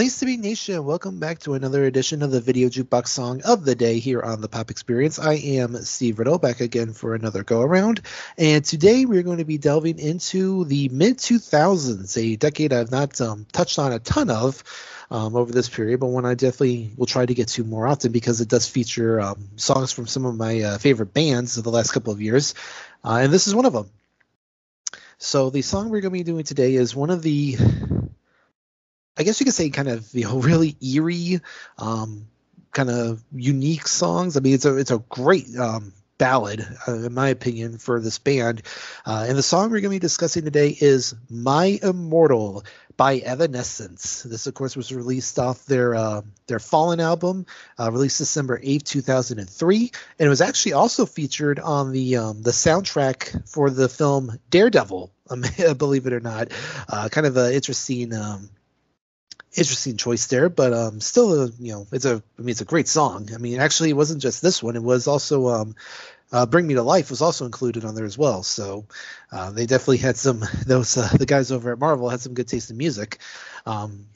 Place to be nation. Welcome back to another edition of the Video Jukebox Song of the Day here on the Pop Experience. I am Steve Riddle back again for another go around, and today we're going to be delving into the mid 2000s, a decade I've not um, touched on a ton of um, over this period, but one I definitely will try to get to more often because it does feature um, songs from some of my uh, favorite bands of the last couple of years, uh, and this is one of them. So the song we're going to be doing today is one of the, I guess you could say, kind of you know really eerie, um, kind of unique songs. I mean, it's a it's a great um, ballad, uh, in my opinion, for this band. Uh, and the song we're going to be discussing today is "My Immortal" by Evanescence. This, of course, was released off their uh, their Fallen album, uh, released December eighth, two thousand and three, and it was actually also featured on the um, the soundtrack for the film Daredevil. Believe it or not, uh, kind of an interesting. Um, interesting choice there, but um, still, a, you know, it's a, I mean, it's a great song. I mean, actually, it wasn't just this one; it was also um, uh, "Bring Me to Life" was also included on there as well. So uh, they definitely had some. Those uh, the guys over at Marvel had some good taste in music. Um,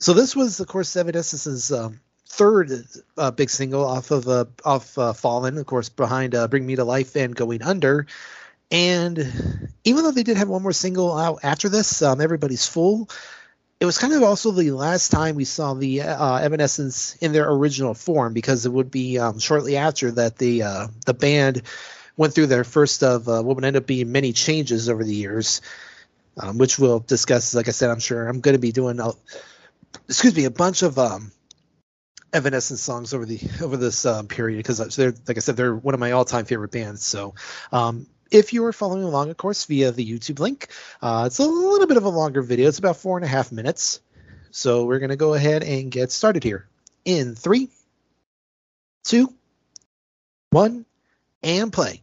so this was, of course, Evanescence's um, third uh, big single off of uh, off uh, Fallen, of course, behind uh, "Bring Me to Life" and "Going Under." And even though they did have one more single out after this, um, "Everybody's Fool." It was kind of also the last time we saw the uh, Evanescence in their original form because it would be um, shortly after that the uh, the band went through their first of uh, what would end up being many changes over the years, um, which we'll discuss. Like I said, I'm sure I'm going to be doing a, excuse me a bunch of um, Evanescence songs over the over this um, period because they're like I said they're one of my all time favorite bands. So um, if you are following along, of course, via the YouTube link, uh, it's a little bit of a longer video. It's about four and a half minutes. So we're going to go ahead and get started here in three, two, one, and play.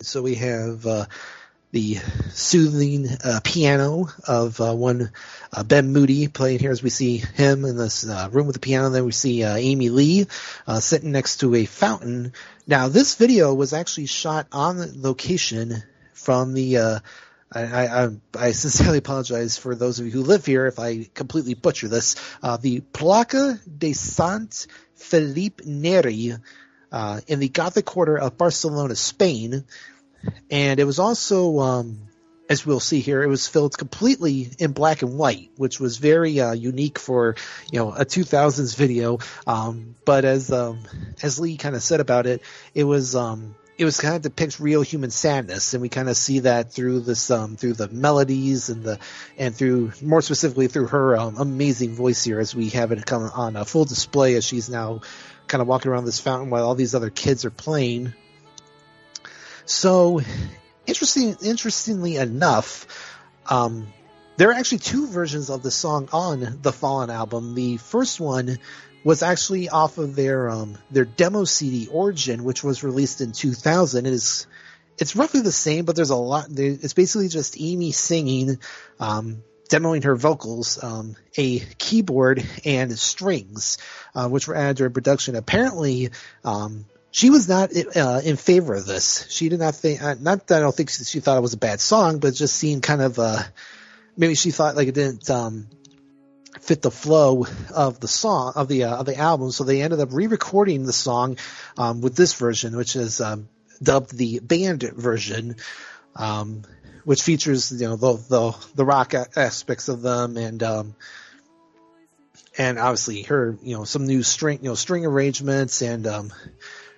So we have uh, the soothing uh, piano of uh, one uh, Ben Moody playing here as we see him in this uh, room with the piano. Then we see uh, Amy Lee uh, sitting next to a fountain. Now, this video was actually shot on location from the. I, I, I, sincerely apologize for those of you who live here if I completely butcher this. the Placa de Sant Felipe Neri in the Gothic quarter of Barcelona, Spain and it was also um, as we'll see here, it was filled completely in black and white, which was very uh, unique for you know a 2000s video. Um, but as um, as Lee kind of said about it, it was um, it was kind of depicts real human sadness, and we kind of see that through this um, through the melodies and the and through more specifically through her um, amazing voice here, as we have it come on a full display as she's now kind of walking around this fountain while all these other kids are playing. So, interesting, interestingly enough, um, there are actually two versions of the song on the Fallen album. The first one was actually off of their um, their demo CD Origin, which was released in 2000. It is it's roughly the same, but there's a lot. It's basically just Amy singing, um, demoing her vocals, um, a keyboard and strings, uh, which were added her production. Apparently, um, she was not uh, in favor of this. She did not think, uh, not that I don't think she thought it was a bad song, but just seemed kind of, uh, maybe she thought like it didn't, um, fit the flow of the song, of the, uh, of the album. So they ended up re-recording the song, um, with this version, which is, um, dubbed the band version, um, which features, you know, the, the, the rock aspects of them and, um, and obviously her, you know, some new string, you know, string arrangements and, um,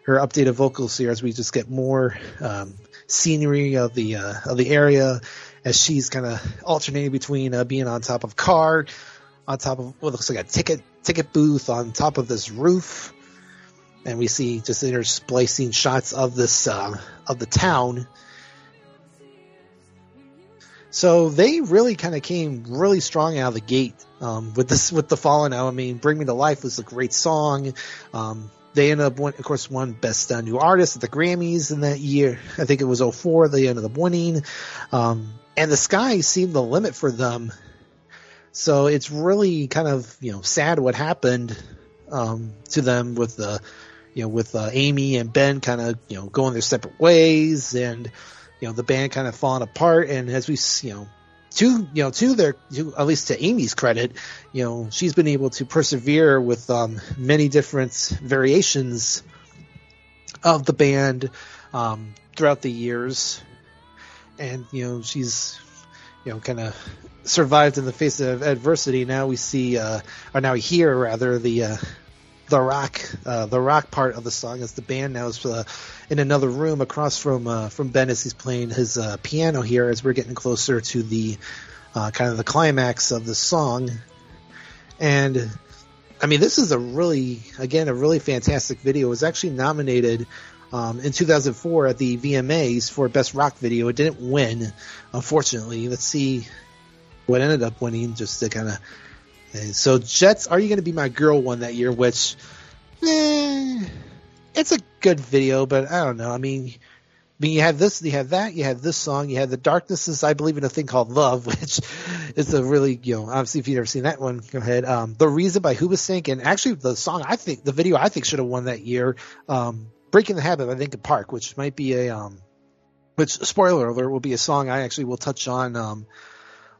her updated vocals here as we just get more um, scenery of the uh, of the area as she's kind of alternating between uh, being on top of car, on top of what looks like a ticket ticket booth, on top of this roof, and we see just intersplicing shots of this uh, of the town. So they really kind of came really strong out of the gate um, with this with the Fallen Out. I mean, Bring Me to Life was a great song. Um, they ended up, of course, won Best uh, New Artist at the Grammys in that year. I think it was 04. They ended up winning. Um, and the sky seemed the limit for them. So it's really kind of, you know, sad what happened, um, to them with the, you know, with, uh, Amy and Ben kind of, you know, going their separate ways and, you know, the band kind of falling apart. And as we, you know, to you know to their to, at least to Amy's credit, you know she's been able to persevere with um, many different variations of the band um, throughout the years, and you know she's you know kind of survived in the face of adversity. Now we see, uh, or now we hear rather the uh, the rock uh, the rock part of the song as the band now is uh, in another room across from uh, from Ben as he's playing his uh, piano here as we're getting closer to the uh, kind of the climax of the song. And I mean this is a really again a really fantastic video. It was actually nominated um, in 2004 at the VMAs for best rock video. It didn't win unfortunately. Let's see what ended up winning just to kind of so Jet's, are you going to be my girl won that year? Which, eh, it's a good video, but I don't know. I mean, I mean, you have this, you have that, you have this song, you have the Darkness's. I believe in a thing called love, which is a really, you know, obviously if you've never seen that one, go ahead. Um, the reason by Hoobastank, and actually the song I think, the video I think should have won that year, um, Breaking the Habit by Linkin Park, which might be a, um, which spoiler alert will be a song I actually will touch on, um,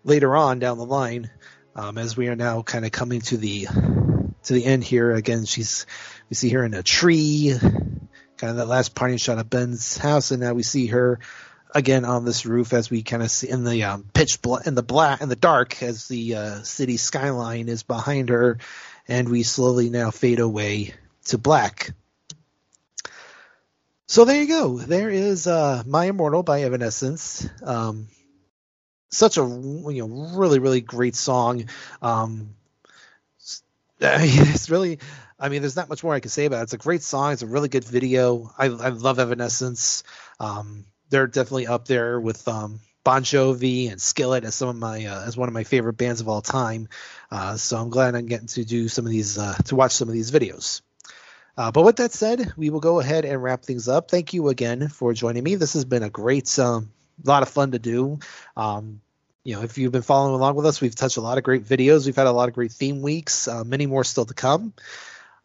later on down the line um, as we are now kind of coming to the to the end here. Again, she's we see her in a tree, kind of that last parting shot of Ben's house, and now we see her again on this roof as we kind of see in the um, pitch bla- in the black in the dark as the uh, city skyline is behind her, and we slowly now fade away to black. So there you go. There is uh, "My Immortal" by Evanescence. Um, such a you know really really great song. Um, it's really, I mean, there's not much more I can say about it. It's a great song. It's a really good video. I, I love Evanescence. Um, they're definitely up there with um, Bon Jovi and Skillet as some of my uh, as one of my favorite bands of all time. Uh, so I'm glad I'm getting to do some of these uh, to watch some of these videos. Uh, but with that said, we will go ahead and wrap things up. Thank you again for joining me. This has been a great, um, lot of fun to do. Um, you know, if you've been following along with us, we've touched a lot of great videos. We've had a lot of great theme weeks, uh, many more still to come.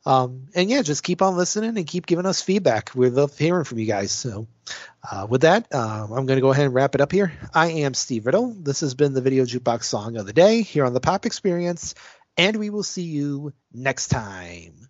Um, and yeah, just keep on listening and keep giving us feedback. We love hearing from you guys. So, uh, with that, uh, I'm going to go ahead and wrap it up here. I am Steve Riddle. This has been the Video Jukebox Song of the Day here on the Pop Experience, and we will see you next time.